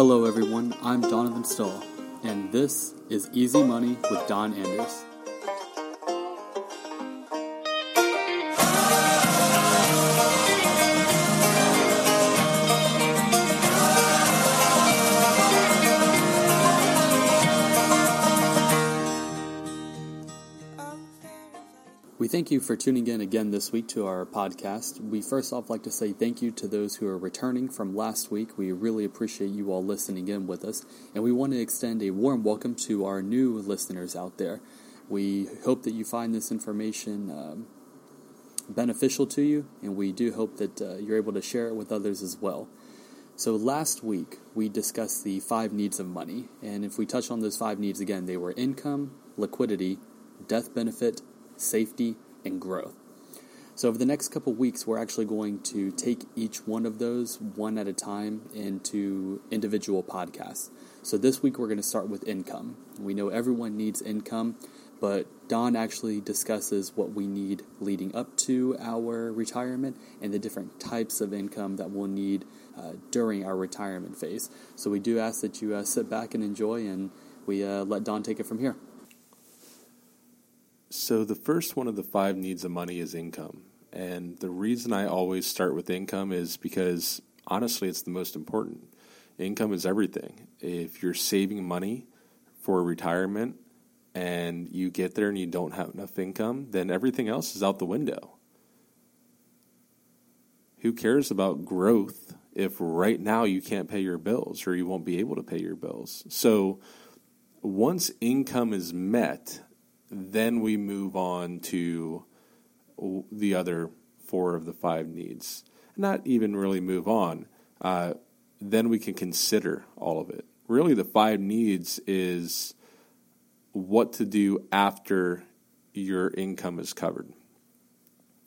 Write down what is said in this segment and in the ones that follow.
Hello, everyone. I'm Donovan Stahl, and this is Easy Money with Don Anders. We thank you for tuning in again this week to our podcast. We first off like to say thank you to those who are returning from last week. We really appreciate you all listening in with us, and we want to extend a warm welcome to our new listeners out there. We hope that you find this information um, beneficial to you, and we do hope that uh, you're able to share it with others as well. So, last week we discussed the five needs of money, and if we touch on those five needs again, they were income, liquidity, death benefit, safety, and growth. So, over the next couple weeks, we're actually going to take each one of those one at a time into individual podcasts. So, this week we're going to start with income. We know everyone needs income, but Don actually discusses what we need leading up to our retirement and the different types of income that we'll need uh, during our retirement phase. So, we do ask that you uh, sit back and enjoy, and we uh, let Don take it from here. So, the first one of the five needs of money is income. And the reason I always start with income is because honestly, it's the most important. Income is everything. If you're saving money for retirement and you get there and you don't have enough income, then everything else is out the window. Who cares about growth if right now you can't pay your bills or you won't be able to pay your bills? So, once income is met, then we move on to the other four of the five needs. Not even really move on. Uh, then we can consider all of it. Really, the five needs is what to do after your income is covered.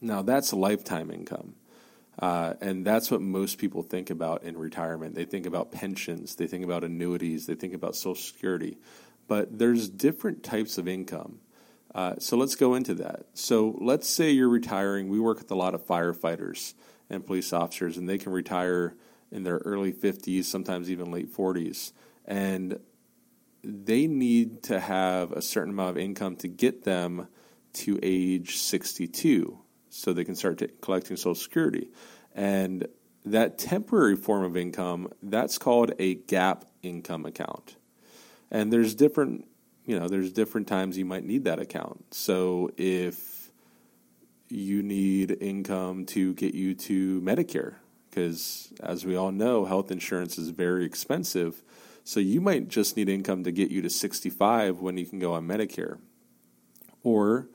Now, that's lifetime income. Uh, and that's what most people think about in retirement. They think about pensions, they think about annuities, they think about Social Security. But there's different types of income. Uh, so let's go into that. So let's say you're retiring. We work with a lot of firefighters and police officers, and they can retire in their early 50s, sometimes even late 40s. And they need to have a certain amount of income to get them to age 62 so they can start collecting Social Security. And that temporary form of income, that's called a gap income account. And there's different you know, there's different times you might need that account. So if you need income to get you to Medicare, because as we all know, health insurance is very expensive. So you might just need income to get you to 65 when you can go on Medicare. Or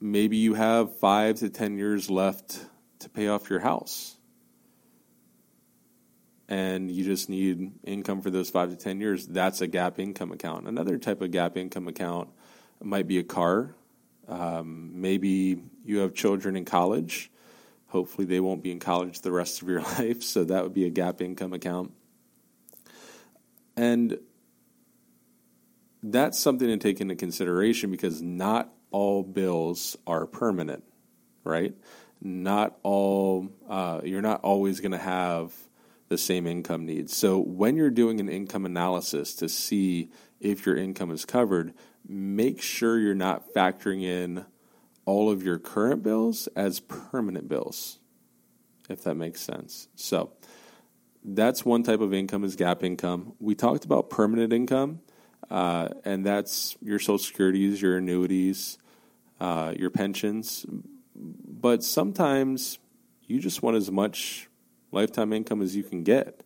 maybe you have five to 10 years left to pay off your house and you just need income for those five to 10 years, that's a gap income account. Another type of gap income account might be a car. Um, maybe you have children in college. Hopefully, they won't be in college the rest of your life, so that would be a gap income account. And that's something to take into consideration because not all bills are permanent, right? Not all, uh, you're not always going to have the same income needs. So when you're doing an income analysis to see if your income is covered, make sure you're not factoring in all of your current bills as permanent bills, if that makes sense. So that's one type of income is gap income. We talked about permanent income, uh, and that's your social securities, your annuities, uh, your pensions. But sometimes you just want as much lifetime income as you can get.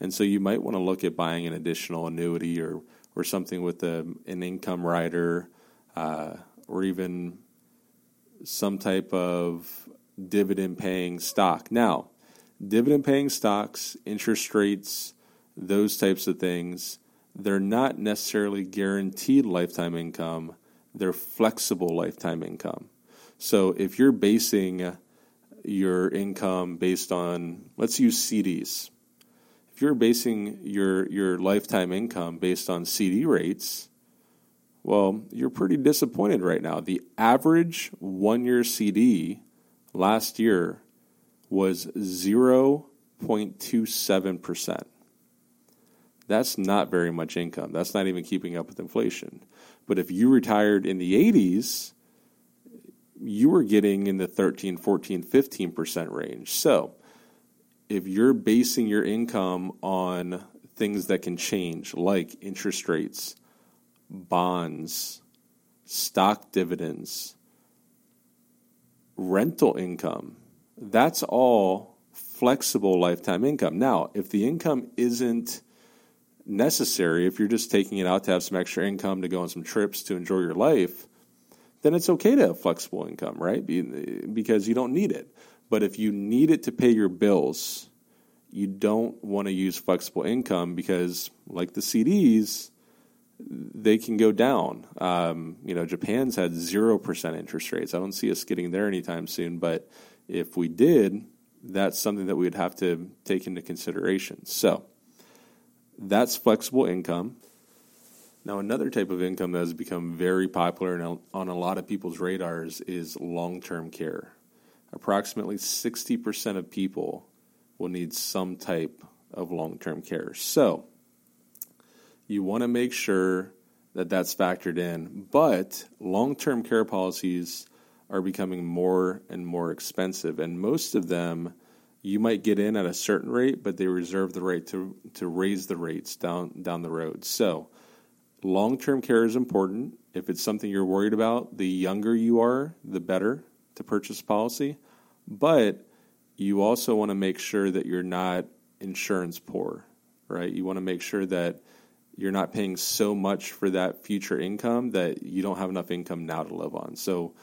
And so you might want to look at buying an additional annuity or, or something with a, an income rider uh, or even some type of dividend paying stock. Now, dividend paying stocks, interest rates, those types of things, they're not necessarily guaranteed lifetime income, they're flexible lifetime income. So if you're basing your income based on, let's use CDs. If you're basing your, your lifetime income based on CD rates, well, you're pretty disappointed right now. The average one year CD last year was 0.27%. that's not very much income. That's not even keeping up with inflation. But if you retired in the 80s, you were getting in the 13, 14, 15% range. So if you're basing your income on things that can change, like interest rates, bonds, stock dividends, rental income, that's all flexible lifetime income. Now, if the income isn't necessary, if you're just taking it out to have some extra income to go on some trips to enjoy your life, then it's okay to have flexible income, right? Because you don't need it. But if you need it to pay your bills, you don't want to use flexible income because, like the CDs, they can go down. Um, you know, Japan's had 0% interest rates. I don't see us getting there anytime soon, but if we did, that's something that we would have to take into consideration. So, that's flexible income. Now, another type of income that has become very popular and on a lot of people's radars is long term care. Approximately 60% of people will need some type of long term care. So, you want to make sure that that's factored in. But long term care policies are becoming more and more expensive, and most of them you might get in at a certain rate, but they reserve the right to, to raise the rates down, down the road. So, long term care is important. If it's something you're worried about, the younger you are, the better to purchase policy. But you also want to make sure that you're not insurance poor, right? You want to make sure that you're not paying so much for that future income that you don't have enough income now to live on. So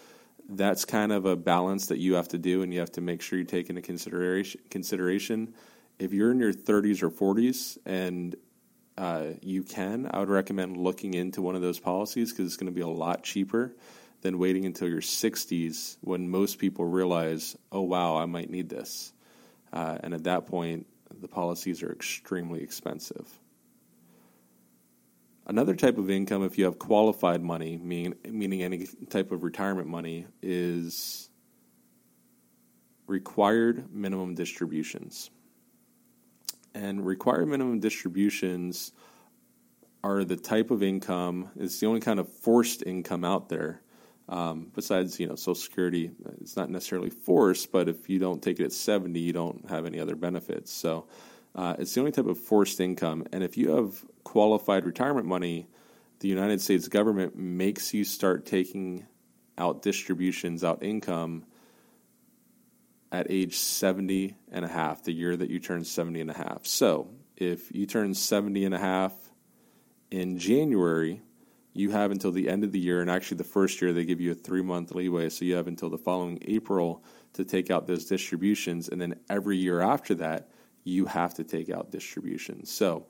that's kind of a balance that you have to do, and you have to make sure you take into consideration. Consideration. If you're in your 30s or 40s and uh, you can, I would recommend looking into one of those policies because it's going to be a lot cheaper than waiting until your 60s when most people realize, oh, wow, I might need this. Uh, and at that point, the policies are extremely expensive. Another type of income, if you have qualified money, meaning, meaning any type of retirement money, is required minimum distributions. And required minimum distributions are the type of income, it's the only kind of forced income out there um, besides, you know, Social Security, it's not necessarily forced, but if you don't take it at 70, you don't have any other benefits. So uh, it's the only type of forced income. And if you have qualified retirement money, the United States government makes you start taking out distributions, out income at age 70 and a half, the year that you turn 70 and a half. So if you turn 70 and a half in January, you have until the end of the year, and actually the first year they give you a three month leeway, so you have until the following April to take out those distributions, and then every year after that, you have to take out distributions. So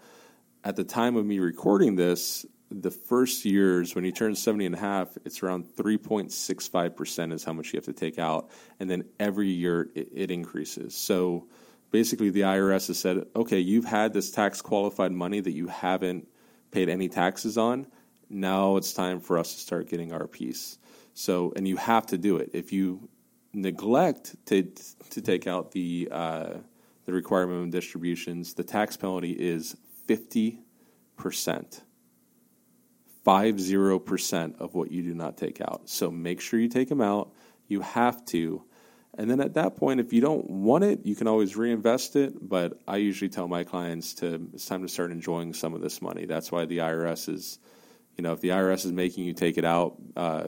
at the time of me recording this, the first years when you turn 70 and a half, it's around 3.65% is how much you have to take out. And then every year it, it increases. So basically, the IRS has said, okay, you've had this tax qualified money that you haven't paid any taxes on now it's time for us to start getting our piece. So, and you have to do it. If you neglect to to take out the uh, the required minimum distributions, the tax penalty is fifty percent, five zero percent of what you do not take out. So make sure you take them out. You have to. And then at that point, if you don't want it, you can always reinvest it. But I usually tell my clients to it's time to start enjoying some of this money. That's why the IRS is you know, if the IRS is making you take it out uh,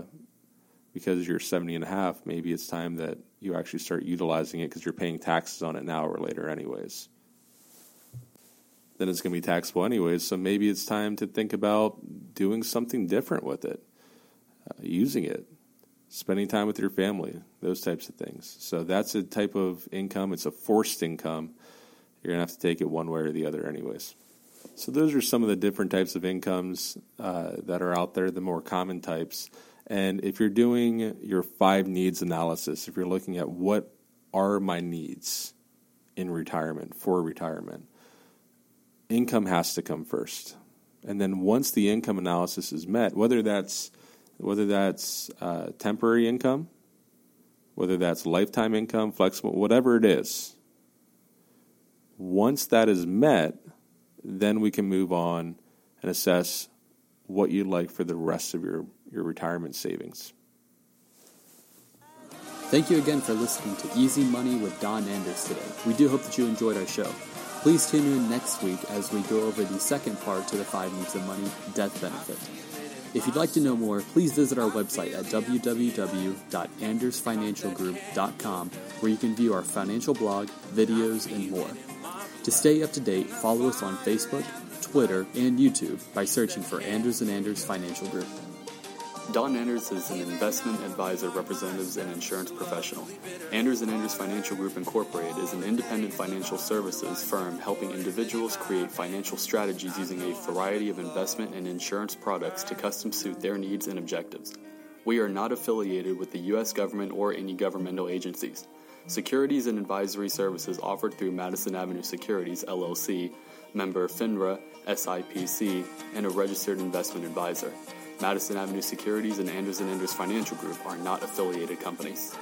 because you're 70 and a half, maybe it's time that you actually start utilizing it because you're paying taxes on it now or later, anyways. Then it's going to be taxable anyways. So maybe it's time to think about doing something different with it, uh, using it, spending time with your family, those types of things. So that's a type of income. It's a forced income. You're going to have to take it one way or the other, anyways. So those are some of the different types of incomes uh, that are out there, the more common types. And if you're doing your five needs analysis, if you're looking at what are my needs in retirement for retirement, income has to come first. And then once the income analysis is met, whether that's whether that's uh, temporary income, whether that's lifetime income, flexible, whatever it is, once that is met, then we can move on and assess what you'd like for the rest of your, your retirement savings. Thank you again for listening to Easy Money with Don Anders today. We do hope that you enjoyed our show. Please tune in next week as we go over the second part to the five needs of money death benefit. If you'd like to know more, please visit our website at www.andersfinancialgroup.com where you can view our financial blog, videos, and more. To stay up to date, follow us on Facebook, Twitter, and YouTube by searching for Anders and Anders Financial Group. Don Anders is an investment advisor, representatives, and insurance professional. Anders and Anders Financial Group Incorporated is an independent financial services firm helping individuals create financial strategies using a variety of investment and insurance products to custom suit their needs and objectives. We are not affiliated with the U.S. government or any governmental agencies. Securities and advisory services offered through Madison Avenue Securities, LLC, member FINRA, SIPC, and a registered investment advisor. Madison Avenue Securities and Anders and Anders Financial Group are not affiliated companies.